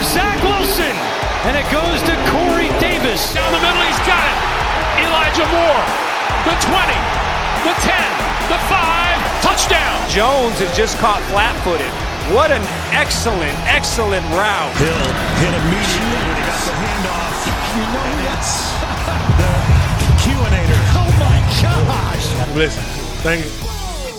for Zach Wilson. And it goes to Corey Davis. Down the middle, he's got it. Elijah Moore. The 20, the 10, the 5, touchdown. Jones is just caught flat footed. What an excellent, excellent route. Hill hit immediately when he got the handoff. You know that's the Q-inator. Oh my gosh. Listen, thank you.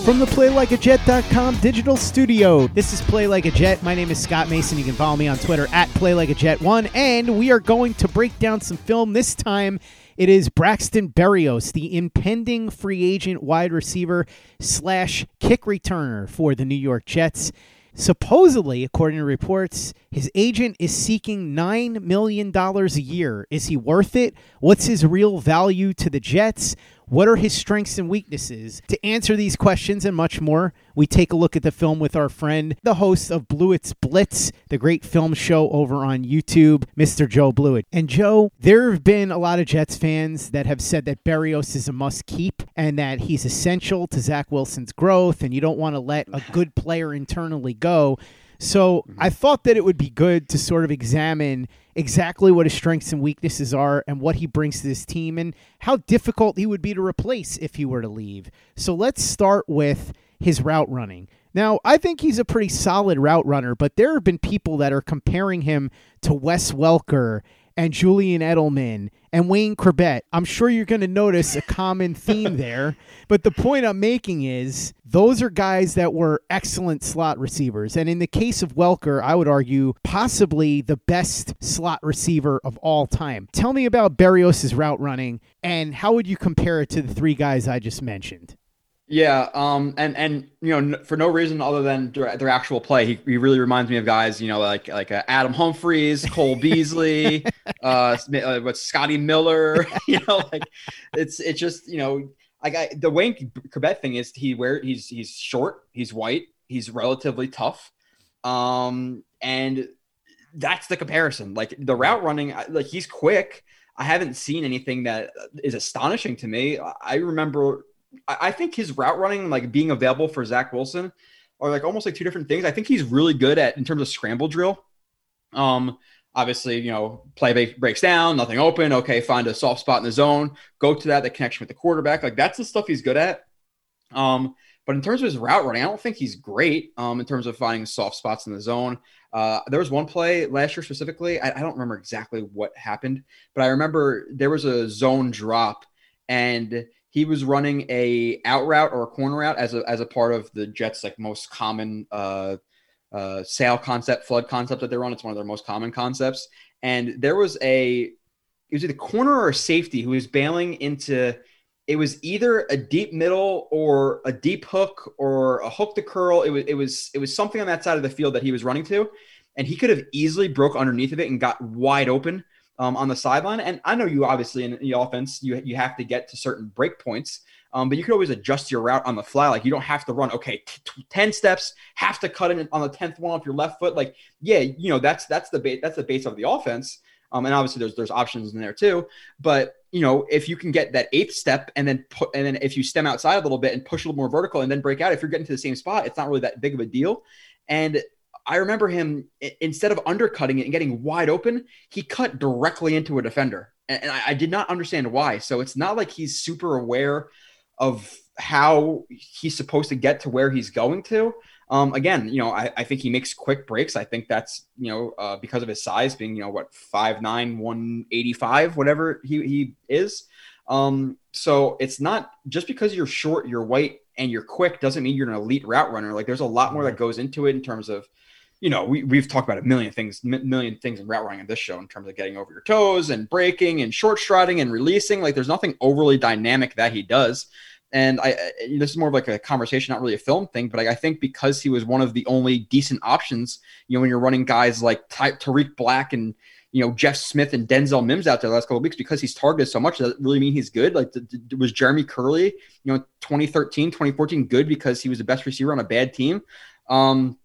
From the PlayLikeAJet.com digital studio, this is Play Like a Jet. My name is Scott Mason. You can follow me on Twitter at PlayLikeAJet1, and we are going to break down some film. This time, it is Braxton Berrios, the impending free agent wide receiver slash kick returner for the New York Jets. Supposedly, according to reports, his agent is seeking $9 million a year. Is he worth it? What's his real value to the Jets? What are his strengths and weaknesses? To answer these questions and much more, we take a look at the film with our friend, the host of Blewett's Blitz, the great film show over on YouTube, Mr. Joe Blewett. And Joe, there have been a lot of Jets fans that have said that Berrios is a must keep and that he's essential to Zach Wilson's growth, and you don't want to let a good player internally go. So I thought that it would be good to sort of examine exactly what his strengths and weaknesses are and what he brings to this team and how difficult he would be to replace if he were to leave. So let's start with his route running. Now, I think he's a pretty solid route runner, but there have been people that are comparing him to Wes Welker and Julian Edelman and Wayne Chrebet. I'm sure you're going to notice a common theme there. But the point I'm making is those are guys that were excellent slot receivers. And in the case of Welker, I would argue possibly the best slot receiver of all time. Tell me about Berrios' route running and how would you compare it to the three guys I just mentioned? Yeah, um, and and you know, for no reason other than their, their actual play, he, he really reminds me of guys, you know, like like uh, Adam Humphries, Cole Beasley, uh, uh, what Scotty Miller, you know, like it's it's just you know, like I, the Wayne Chrebet thing is he wear he's he's short, he's white, he's relatively tough, um, and that's the comparison. Like the route running, like he's quick. I haven't seen anything that is astonishing to me. I remember I think his route running, like being available for Zach Wilson, are like almost like two different things. I think he's really good at in terms of scramble drill. Um, obviously, you know, play breaks down, nothing open. Okay, find a soft spot in the zone, go to that, the connection with the quarterback. Like that's the stuff he's good at. Um, but in terms of his route running, I don't think he's great um, in terms of finding soft spots in the zone. Uh, there was one play last year specifically. I, I, don't remember exactly what happened, but I remember there was a zone drop and he was running a out route or a corner route as a, as a part of the Jets like most common uh, uh, sail concept, flood concept that they run. It's one of their most common concepts. And there was a it was either corner or safety who was bailing into it was either a deep middle or a deep hook or a hook to curl. It was it was it was something on that side of the field that he was running to, and he could have easily broke underneath of it and got wide open um, on the sideline. And I know you obviously in the offense, you, you have to get to certain break points, um, but you could always adjust your route on the fly. Like you don't have to run, okay, t- 10 steps, have to cut in on the 10th one off your left foot. Like, yeah, you know, that's, that's the base, that's the base of the offense. Um, and obviously there's, there's options in there too, but you know, if you can get that eighth step and then put, and then if you stem outside a little bit and push a little more vertical and then break out, if you're getting to the same spot, it's not really that big of a deal. And I remember him instead of undercutting it and getting wide open, he cut directly into a defender, and, I, I, did not understand why. So it's not like he's super aware of how he's supposed to get to where he's going to. Um, again, you know, I, I, think he makes quick breaks. I think that's you know uh, because of his size, being you know what five nine one eighty five, whatever he he is. Um, so it's not just because you're short, you're white, and you're quick doesn't mean you're an elite route runner. Like there's a lot more that goes into it in terms of you know, we, we've talked about a million things, million things in route running in this show in terms of getting over your toes and breaking and short striding and releasing. Like there's nothing overly dynamic that he does, and I this is more of like a conversation, not really a film thing, but I, I think because he was one of the only decent options, you know, when you're running guys like Ty- Tarik Black and you know Jeff Smith and Denzel Mims out there the last couple weeks because he's targeted so much. Does that really mean he's good? Like, was Jeremy Kerley, you know, 2013, 2014 good because he was the best receiver on a bad team? Um,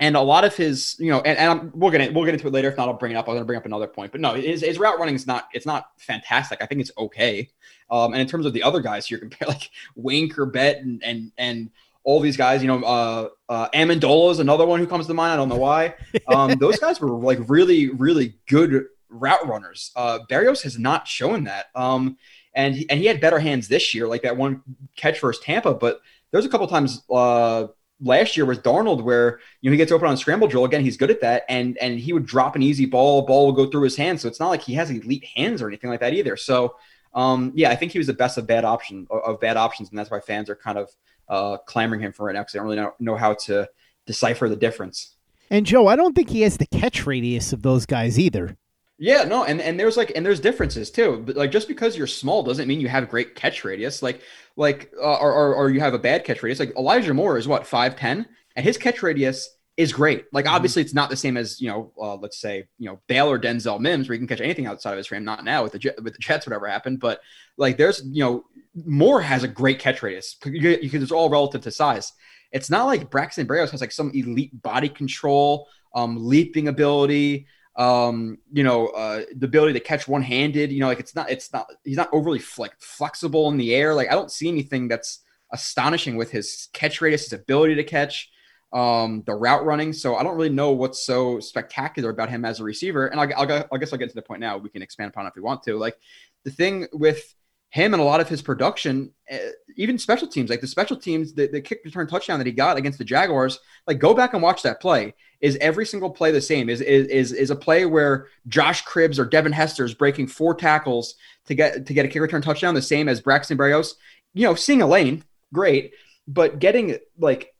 and a lot of his, you know, and, and we'll get we'll get into it later. If not, I'll bring it up. I'm going to bring up another point. But no, his, his route running is not it's not fantastic. I think it's okay. Um, and in terms of the other guys, you compare like Wayne Chrebet and and and all these guys. You know, uh, uh, Amendola is another one who comes to mind. I don't know why. Um, those guys were like really really good route runners. Uh, Berrios has not shown that. Um, and he, and he had better hands this year, like that one catch versus Tampa. But there's a couple times. Uh, last year was Darnold, where you know he gets open on scramble drill again. He's good at that, and and he would drop an easy ball, ball will go through his hands. So it's not like he has elite hands or anything like that either. So um, yeah, I think he was the best of bad option of bad options, and that's why fans are kind of uh, clamoring him for right now because they don't really know, know how to decipher the difference. And Joe, I don't think he has the catch radius of those guys either. Yeah, no, and, and there's like and there's differences too. But like just because you're small doesn't mean you have great catch radius. Like like uh, or, or, or you have a bad catch radius. Like Elijah Moore is what five ten, and his catch radius is great. Like mm-hmm. obviously it's not the same as you know, uh, let's say you know Baylor Denzel Mims, where you can catch anything outside of his frame. Not now with the with the Jets, whatever happened. But like there's you know Moore has a great catch radius because it's all relative to size. It's not like Braxton Berrios has like some elite body control, um, leaping ability um, you know, uh, the ability to catch one handed, you know, like it's not, it's not, he's not overly like flexible in the air. Like I don't see anything that's astonishing with his catch radius, his ability to catch, um, the route running. So I don't really know what's so spectacular about him as a receiver. And I'll, I'll, I guess I'll get to the point now. We can expand upon if we want to. Like the thing with him and a lot of his production, uh, even special teams, like the special teams, the, the kick return touchdown that he got against the Jaguars, like go back and watch that play. Is every single play the same? Is is is, is a play where Josh Cribbs or Devin Hester is breaking four tackles to get to get a kick return touchdown the same as Braxton Berrios? You know, seeing a lane, great, but getting like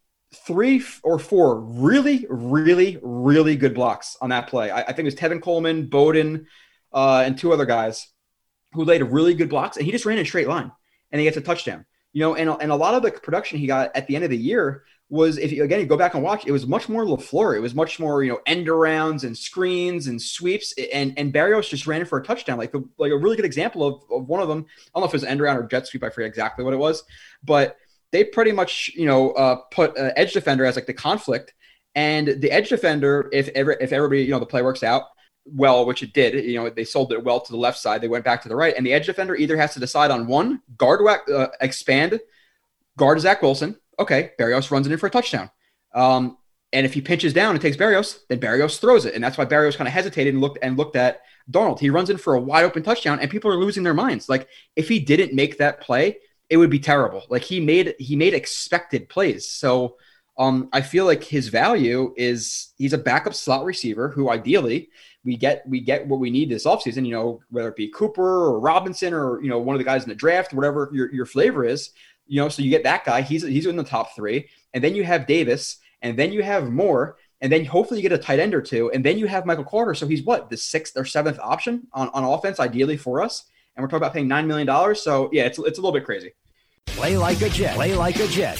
three or four really, really, really good blocks on that play. I, I think it was Tevin Coleman, Bowden, uh, and two other guys who laid really good blocks, and he just ran in a straight line, and he gets a touchdown. You know, and, and a lot of the production he got at the end of the year was, if you, again you go back and watch, it was much more LaFleur. It was much more you know end arounds and screens and sweeps, and and Berrios just ran for a touchdown. Like the, like a really good example of, of one of them. I don't know if it was end around or jet sweep. I forget exactly what it was, but they pretty much you know uh, put uh, edge defender as like the conflict, and the edge defender, if ever if everybody you know the play works out, well, which it did. You know, they sold it well to the left side. They went back to the right, and the edge defender either has to decide on one guard uh, expand, guard Zach Wilson. Okay, Berrios runs it in for a touchdown. Um, and if he pinches down and takes Berrios, then Berrios throws it, and that's why Berrios kind of hesitated and looked and looked at Donald. He runs in for a wide open touchdown, and people are losing their minds. Like if he didn't make that play, it would be terrible. Like he made he made expected plays. So um, I feel like his value is he's a backup slot receiver who ideally we get we get what we need this offseason, you know, whether it be Cooper or Robinson or you know one of the guys in the draft, whatever your, your flavor is, you know, so you get that guy, he's he's in the top three, and then you have Davis, and then you have Moore, and then hopefully you get a tight end or two, and then you have Michael Carter. So he's what the sixth or seventh option on, on offense, ideally for us. And we're talking about paying nine million dollars. So yeah, it's it's a little bit crazy. Play like a jet. Play like a jet.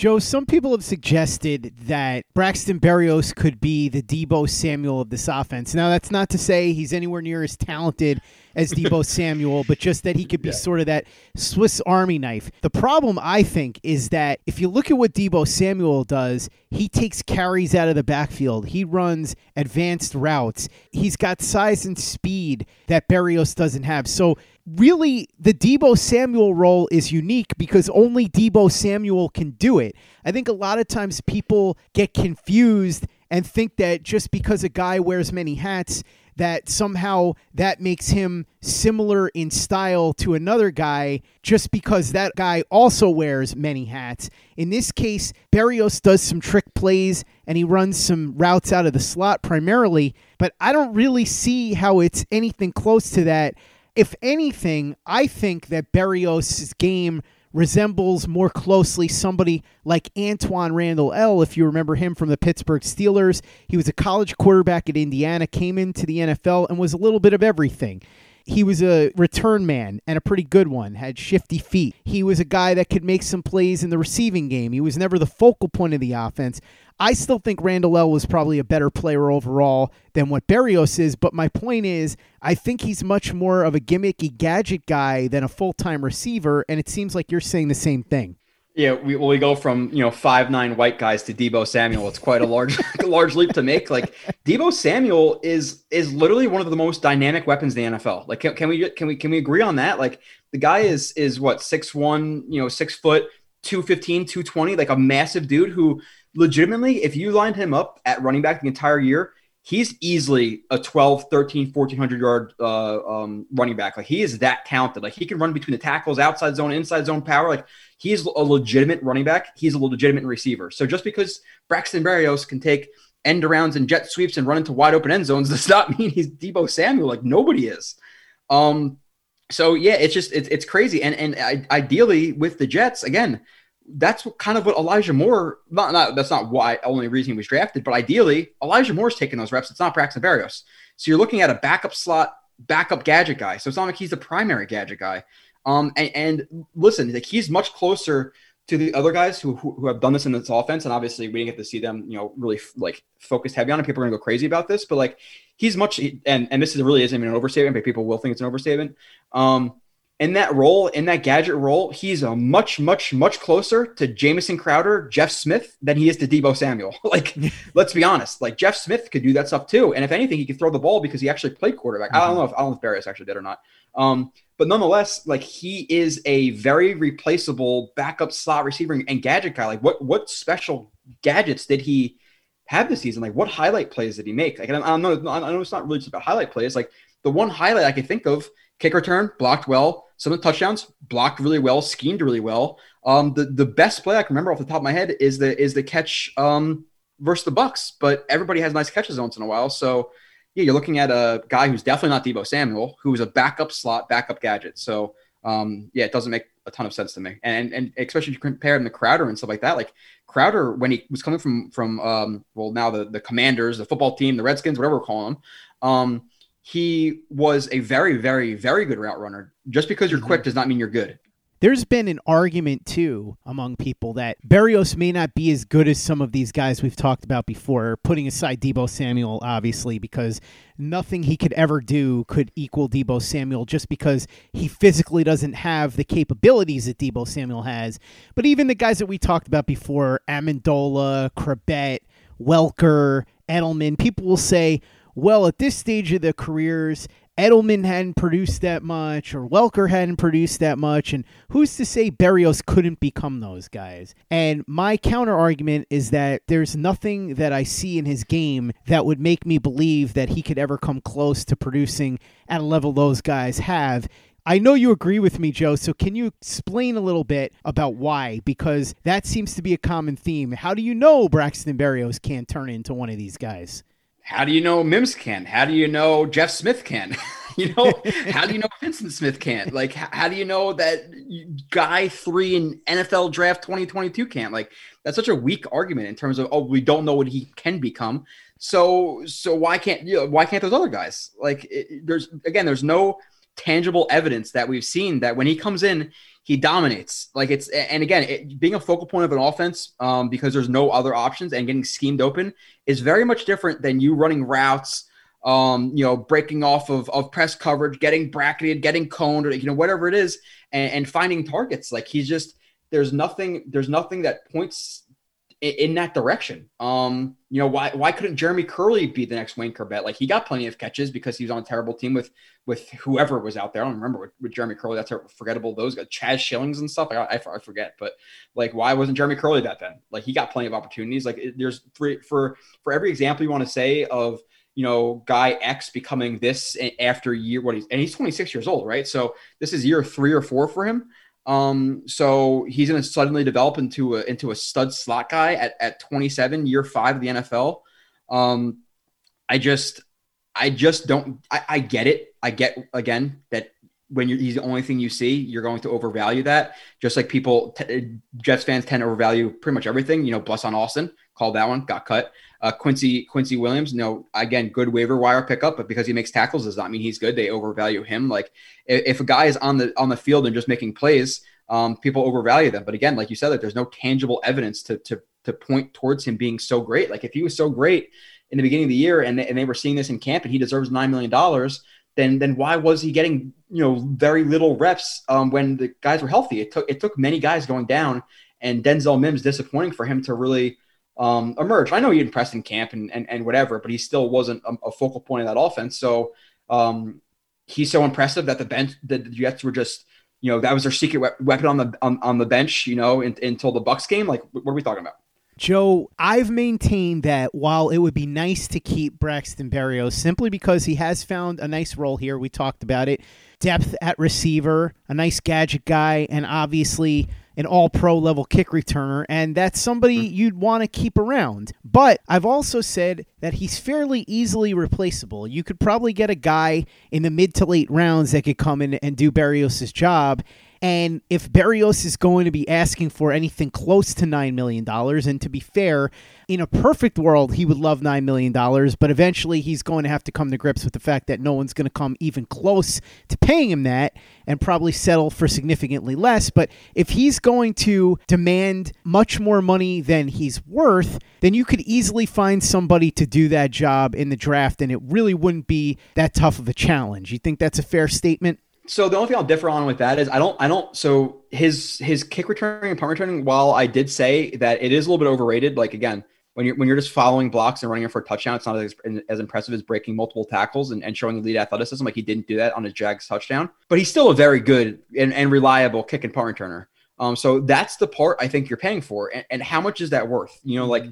Joe, some people have suggested that Braxton Berrios could be the Deebo Samuel of this offense. Now, that's not to say he's anywhere near as talented as Deebo Samuel, but just that he could be yeah. sort of that Swiss Army knife. The problem, I think, is that if you look at what Deebo Samuel does, he takes carries out of the backfield. He runs advanced routes. He's got size and speed that Berrios doesn't have. So really the Deebo Samuel role is unique because only Deebo Samuel can do it. I think a lot of times people get confused and think that just because a guy wears many hats that somehow that makes him similar in style to another guy just because that guy also wears many hats. In this case, Berrios does some trick plays and he runs some routes out of the slot primarily, but I don't really see how it's anything close to that if anything, I think that Berrios' game resembles more closely somebody like Antwaan Randle El. If you remember him from the Pittsburgh Steelers, he was a college quarterback at Indiana, came into the NFL, and was a little bit of everything. He was a return man and a pretty good one, had shifty feet. He was a guy that could make some plays in the receiving game. He was never the focal point of the offense. I still think Randle El was probably a better player overall than what Berrios is, but my point is, I think he's much more of a gimmicky gadget guy than a full time receiver, and it seems like you're saying the same thing. Yeah, we we go from you know five nine white guys to Deebo Samuel. It's quite a large large leap to make. Like Deebo Samuel is is literally one of the most dynamic weapons in the NFL. Like can, can we can we can we agree on that? Like the guy is is what six one, you know, six foot, 215, 220, like a massive dude who legitimately, if you lined him up at running back the entire year, he's easily a 12, 13, 1400 yard uh, um, running back. Like he is that talented. Like he can run between the tackles, outside zone, inside zone power. Like he's a legitimate running back. He's a legitimate receiver. So just because Braxton Berrios can take end arounds and jet sweeps and run into wide open end zones does not mean he's Deebo Samuel. Like nobody is. Um, so yeah, it's just it's, it's crazy. And and ideally with the Jets again, that's what, kind of what Elijah Moore. Not, not that's not why only reason he was drafted, but ideally Elijah Moore's taking those reps. It's not Braxton Berrios. So you're looking at a backup slot, backup gadget guy. So it's not like he's the primary gadget guy. Um, and, and listen, like he's much closer to the other guys who, who, who have done this in this offense, and obviously we didn't get to see them, you know, really like focused heavy on it. People are gonna go crazy about this, but like he's much, and and this is really isn't even an overstatement, but people will think it's an overstatement. Um, in that role, in that gadget role, he's a much, much, much closer to Jamison Crowder, Jeff Smith than he is to Deebo Samuel. like, let's be honest. Like Jeff Smith could do that stuff too, and if anything, he could throw the ball because he actually played quarterback. Mm-hmm. I don't know if I don't know if Berrios actually did or not. Um, but nonetheless, like he is a very replaceable backup slot receiver and gadget guy. Like, what what special gadgets did he have this season? Like, what highlight plays did he make? Like, I don't, I don't know. I know it's not really just about highlight plays. Like, the one highlight I can think of, kick return, blocked well some of the touchdowns blocked really well, schemed really well. Um, the the best play I can remember off the top of my head is the is the catch um, versus the Bucks. But everybody has nice catches once in a while, so yeah, you're looking at a guy who's definitely not Deebo Samuel, who's a backup slot, backup gadget. So um, yeah, it doesn't make a ton of sense to me. And and especially if you compare him to Crowder and stuff like that. Like Crowder, when he was coming from from um, well now the the Commanders, the football team, the Redskins, whatever we're calling them. Um, he was a very, very, very good route runner. Just because you're mm-hmm. quick does not mean you're good. There's been an argument too among people that Berrios may not be as good as some of these guys we've talked about before, putting aside Deebo Samuel, obviously, because nothing he could ever do could equal Deebo Samuel just because he physically doesn't have the capabilities that Deebo Samuel has. But even the guys that we talked about before, Amendola, Chrebet, Welker, Edelman, people will say, well, at this stage of their careers, Edelman hadn't produced that much, or Welker hadn't produced that much, and who's to say Berrios couldn't become those guys? And my counter argument is that there's nothing that I see in his game that would make me believe that he could ever come close to producing at a level those guys have. I know you agree with me, Joe. So can you explain a little bit about why? Because that seems to be a common theme. How do you know Braxton Berrios can't turn into one of these guys? How do you know Mims can? How do you know Jeff Smith can? you know, how do you know Vincent Smith can? Like, how do you know that guy three in NFL draft 2022 can't? Like, that's such a weak argument in terms of, oh, we don't know what he can become. So, so why can't you know, why can't those other guys? Like, it, there's again, there's no tangible evidence that we've seen that when he comes in, he dominates. Like it's and again, it, being a focal point of an offense um, because there's no other options and getting schemed open is very much different than you running routes. Um, you know, breaking off of, of press coverage, getting bracketed, getting coned, or you know, whatever it is, and, and finding targets. Like he's just there's nothing there's nothing that points in, that direction. Um, you know, why why couldn't Jeremy Kerley be the next Wayne Chrebet? Like he got plenty of catches because he was on a terrible team with with whoever was out there. I don't remember with, with Jeremy Kerley. That's a forgettable. Those got Chaz Schilens and stuff. I, I, I, forget, but like, why wasn't Jeremy Kerley that then? Like he got plenty of opportunities. Like there's for for for every example you want to say of you know guy X becoming this after year what he's and he's 26 years old, right? So this is year three or four for him. Um, so he's going to suddenly develop into a into a stud slot guy at at 27, year five of the NFL. Um, I just I just don't. I, I get it. I get again that when you're, he's the only thing you see, you're going to overvalue that. Just like people, t- Jets fans tend to overvalue pretty much everything. You know, Blessuan Austin, called that one, got cut. Uh, Quincy Quincy Williams, no, again, good waiver wire pickup, but because he makes tackles does not mean he's good. They overvalue him. Like if, if a guy is on the on the field and just making plays, um, people overvalue them. But again, like you said, that there's no tangible evidence to to to point towards him being so great. Like if he was so great in the beginning of the year and they, and they were seeing this in camp and he deserves nine million dollars, then then why was he getting you know very little reps um, when the guys were healthy? It took it took many guys going down, and Denzel Mims disappointing for him to really um, emerge. I know he impressed in camp and, and, and whatever, but he still wasn't a, a focal point of that offense. So um, he's so impressive that the bench, the Jets were just, you know, that was their secret weapon on the on, on the bench, you know, in, until the Bucks game. Like, what are we talking about? Joe, I've maintained that while it would be nice to keep Braxton Berrios simply because he has found a nice role here, we talked about it, depth at receiver, a nice gadget guy, and obviously an all pro level kick returner, and that's somebody mm-hmm. you'd want to keep around. But I've also said that he's fairly easily replaceable. You could probably get a guy in the mid to late rounds that could come in and do Berrios' job. And if Berrios is going to be asking for anything close to $9 million, and to be fair, in a perfect world, he would love $9 million, but eventually he's going to have to come to grips with the fact that no one's going to come even close to paying him that and probably settle for significantly less. But if he's going to demand much more money than he's worth, then you could easily find somebody to do that job in the draft, and it really wouldn't be that tough of a challenge. You think that's a fair statement? So the only thing I'll differ on with that is I don't I don't so his his kick returning and punt returning. While I did say that it is a little bit overrated, like again when you're when you're just following blocks and running it for a touchdown, it's not as, as impressive as breaking multiple tackles and, and showing elite athleticism. Like he didn't do that on a Jags touchdown, but he's still a very good and, and reliable kick and punt returner. Um, so that's the part I think you're paying for, and, and how much is that worth? You know, like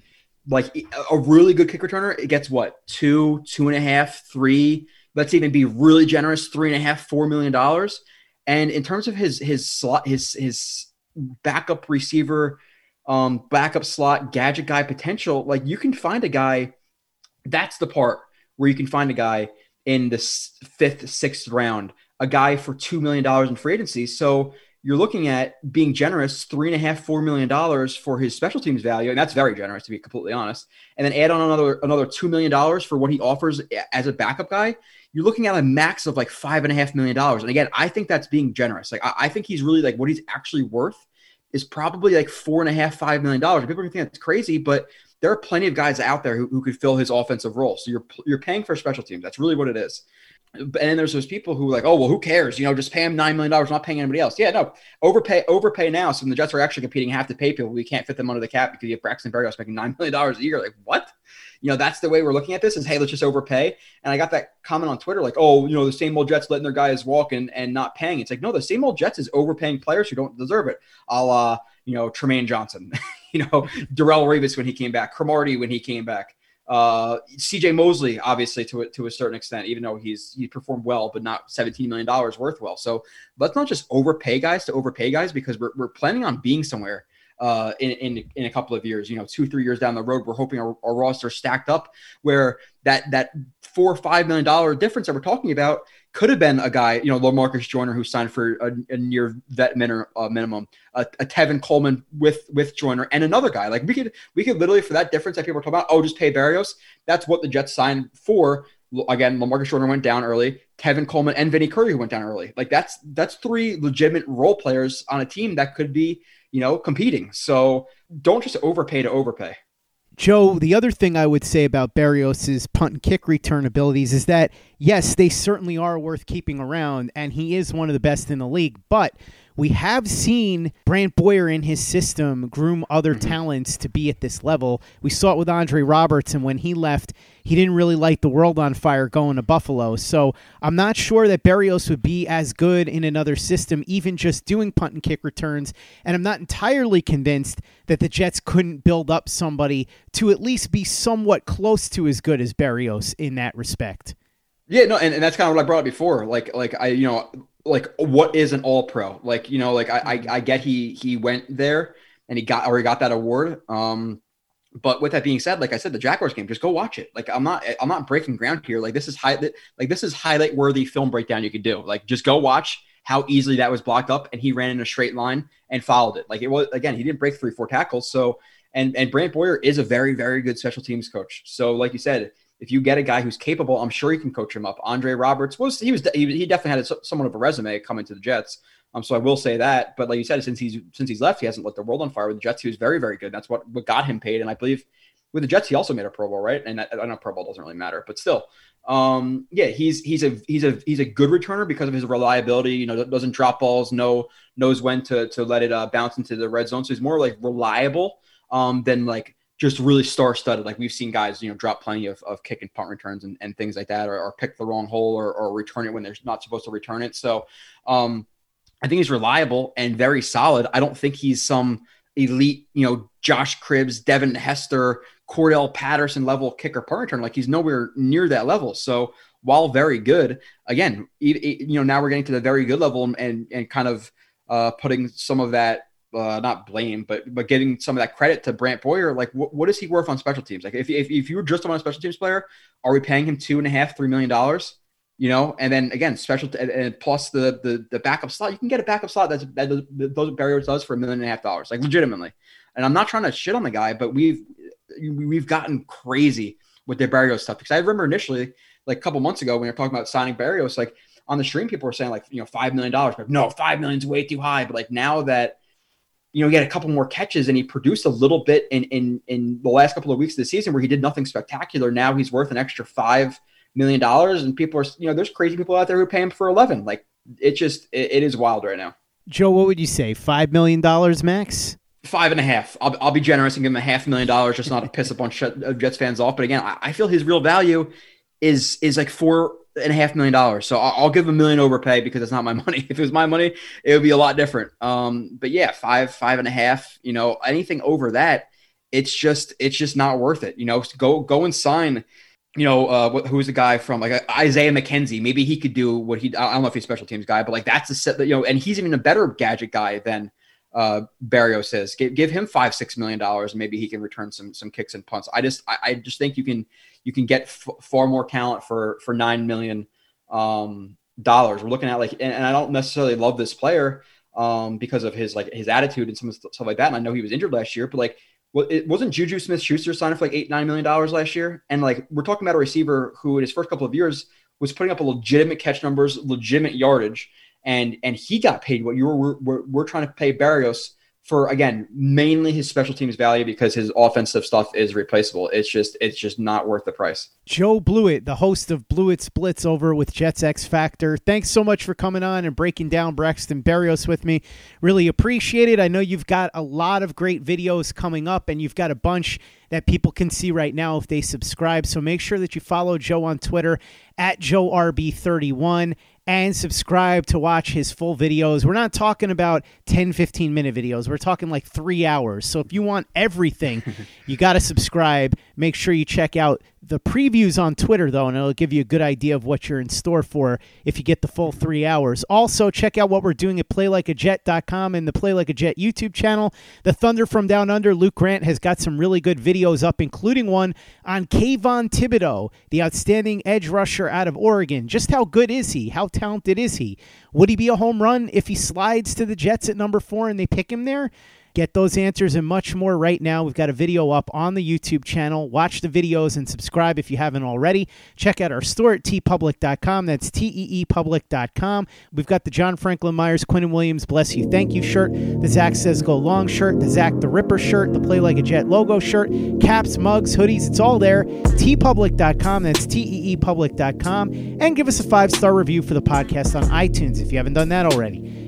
like a really good kick returner, it gets what two, two and a half, three let's even be really generous, three and a half, four million dollars. And in terms of his his slot, his his backup receiver, um, backup slot, gadget guy potential, like you can find a guy. That's the part where you can find a guy in the fifth, sixth round, a guy for two million dollars in free agency. So you're looking at being generous, three and a half, four million dollars for his special teams value, and that's very generous to be completely honest. And then add on another another two million dollars for what he offers as a backup guy you're looking at a max of like five and a half million dollars. And again, I think that's being generous. Like I, I, think he's really like what he's actually worth is probably like four and a half, five million dollars. People think that's crazy, but there are plenty of guys out there who, who could fill his offensive role. So you're you're paying for special teams. That's really what it is. And then there's those people who are like, oh well, who cares? You know, just pay him nine million dollars, not paying anybody else. Yeah, no, overpay, overpay now. So when the Jets are actually competing, have to pay people. We can't fit them under the cap because you have Braxton Berrios making nine million dollars a year. Like what? You know, that's the way we're looking at this is, hey, let's just overpay. And I got that comment on Twitter, like, oh, you know, the same old Jets letting their guys walk and, and not paying. It's like, no, the same old Jets is overpaying players who don't deserve it. A la, you know, Trumaine Johnson, you know, Darrelle Revis when he came back, Cromartie when he came back. Uh, CJ Mosley, obviously, to a, to a certain extent, even though he's he performed well, but not $17 million worth well. So let's not just overpay guys to overpay guys because we're, we're planning on being somewhere uh, in, in in a couple of years. You know, two three years down the road, we're hoping our, our roster stacked up where that that four or five million dollar difference that we're talking about could have been a guy, you know, Lamarcus Joyner who signed for a, a near vet uh, minimum, a, a, Tevin Coleman with with Joyner, and another guy. Like we could we could literally for that difference that people are talking about, oh, just pay Berrios. That's what the Jets signed for. Again, Lamarcus Joyner went down early. Tevin Coleman and Vinny Curry who went down early. Like that's that's three legitimate role players on a team that could be you know, competing. So don't just overpay to overpay. Joe, the other thing I would say about Berrios's punt and kick return abilities is that yes, they certainly are worth keeping around, and he is one of the best in the league. But we have seen Brant Boyer in his system groom other mm-hmm. talents to be at this level. We saw it with Andre Roberts, and when he left, he didn't really light the world on fire going to Buffalo. So I'm not sure that Berrios would be as good in another system, even just doing punt and kick returns. And I'm not entirely convinced that the Jets couldn't build up somebody to at least be somewhat close to as good as Berrios in that respect. Yeah, no, and, and that's kind of what I brought up before. Like, like I, you know, like what is an all pro? Like, you know, like I, I, I get he he went there and he got or he got that award. Um, but with that being said, like I said, the Jaguars game, just go watch it. Like I'm not I'm not breaking ground here. Like this is high like this is highlight worthy film breakdown you could do. Like just go watch how easily that was blocked up and he ran in a straight line and followed it. Like it was again, he didn't break three, four tackles. So And and Brant Boyer is a very very good special teams coach. So like you said, if you get a guy who's capable, I'm sure you can coach him up. Andre Roberts was he was he definitely had somewhat of a resume coming to the Jets. Um, so I will say that. But like you said, since he's since he's left, he hasn't lit the world on fire with the Jets. He was very very good. That's what what got him paid. And I believe with the Jets, he also made a Pro Bowl, right? And I, I know Pro Bowl doesn't really matter, but still, um, yeah, he's he's a he's a he's a good returner because of his reliability. You know, doesn't drop balls, know knows when to to let it uh, bounce into the red zone. So he's more like reliable um, than like just really star studded. Like we've seen guys, you know, drop plenty of, of kick and punt returns and, and things like that, or, or pick the wrong hole or, or return it when they're not supposed to return it. So um, I think he's reliable and very solid. I don't think he's some elite, you know, Josh Cribbs, Devin Hester, Cordarrelle Patterson level kicker punt return. Like he's nowhere near that level. So while very good, again, you know, now we're getting to the very good level and and kind of uh, putting some of that uh, not blame, but but giving some of that credit to Brant Boyer. Like, wh- what is he worth on special teams? Like, if, if if you were just on a special teams player, are we paying him two and a half, three million dollars? You know, and then again, special t- and, plus the, the the backup slot. You can get a backup slot that's that those Berrios does for a million and a half dollars, like legitimately. And I'm not trying to shit on the guy, but we've we've gotten crazy with their Berrios stuff because I remember initially, like a couple months ago, when we were talking about signing Berrios, like on the stream, people were saying like you know five million dollars, but no, five million is way too high. But like now that you know, he had a couple more catches and he produced a little bit in in in the last couple of weeks of the season where he did nothing spectacular. Now he's worth an extra five million dollars, and people are you know, there's crazy people out there who pay him for eleven. Like it just it, it is wild right now. Joe, what would you say? Five million dollars max? Five and a half. I'll, I'll be generous and give him a half million dollars just not to piss a bunch of Jets fans off. But again, I, I feel his real value is is like four and a half million dollars. So I'll, I'll, give a million overpay because it's not my money. If it was my money, it would be a lot different. Um, but yeah, five, five and a half, you know, anything over that, it's just, it's just not worth it. You know, go, go and sign, you know, uh, who's the guy from like uh, Isaiah McKenzie? Maybe he could do what he, I don't know if he's special teams guy, but like that's a set that, you know, and he's even a better gadget guy than, uh, Berrios says, give, give him five, six million dollars. Maybe he can return some, some kicks and punts. I just, I, I just think you can, you can get f- far more talent for for nine million um, dollars. We're looking at like, and, and, I don't necessarily love this player um, because of his like his attitude and some stuff like that. And I know he was injured last year, but like, well, it wasn't Juju Smith Schuster signed for like eight nine million dollars last year, and like we're talking about a receiver who in his first couple of years was putting up a legitimate catch numbers, legitimate yardage, and and he got paid what you were we're, we're trying to pay Berrios for again mainly his special teams value because his offensive stuff is replaceable. It's just it's just not worth the price. Joe Blewett, the host of Blewett's Blitz over with Jets X Factor. Thanks so much for coming on and breaking down Braxton Berrios with me. Really appreciate it. I know you've got a lot of great videos coming up and you've got a bunch that people can see right now if they subscribe. So make sure that you follow Joe on Twitter at JoeRB31 and subscribe to watch his full videos. We're not talking about 10, 15 minute videos. We're talking like three hours. So if you want everything, you got to subscribe. Make sure you check out the previews on Twitter, though, and it'll give you a good idea of what you're in store for if you get the full three hours. Also, check out what we're doing at playlikeajet.com and the Play Like a Jet YouTube channel. The Thunder from Down Under, Luke Grant, has got some really good videos up, including one on Kayvon Thibodeaux, the outstanding edge rusher out of Oregon. Just how good is he? How talented is he? Would he be a home run if he slides to the Jets at number four and they pick him there? Get those answers and much more right now. We've got a video up on the YouTube channel. Watch the videos and subscribe if you haven't already. Check out our store at teepublic.com. That's teepublic.com. We've got the John Franklin Myers, Quinnen Williams, bless you, thank you shirt, the Zach Says Go Long shirt, the Zach the Ripper shirt, the Play Like a Jet logo shirt, caps, mugs, hoodies, it's all there. teepublic.com. That's teepublic.com. And give us a five star review for the podcast on iTunes if you haven't done that already.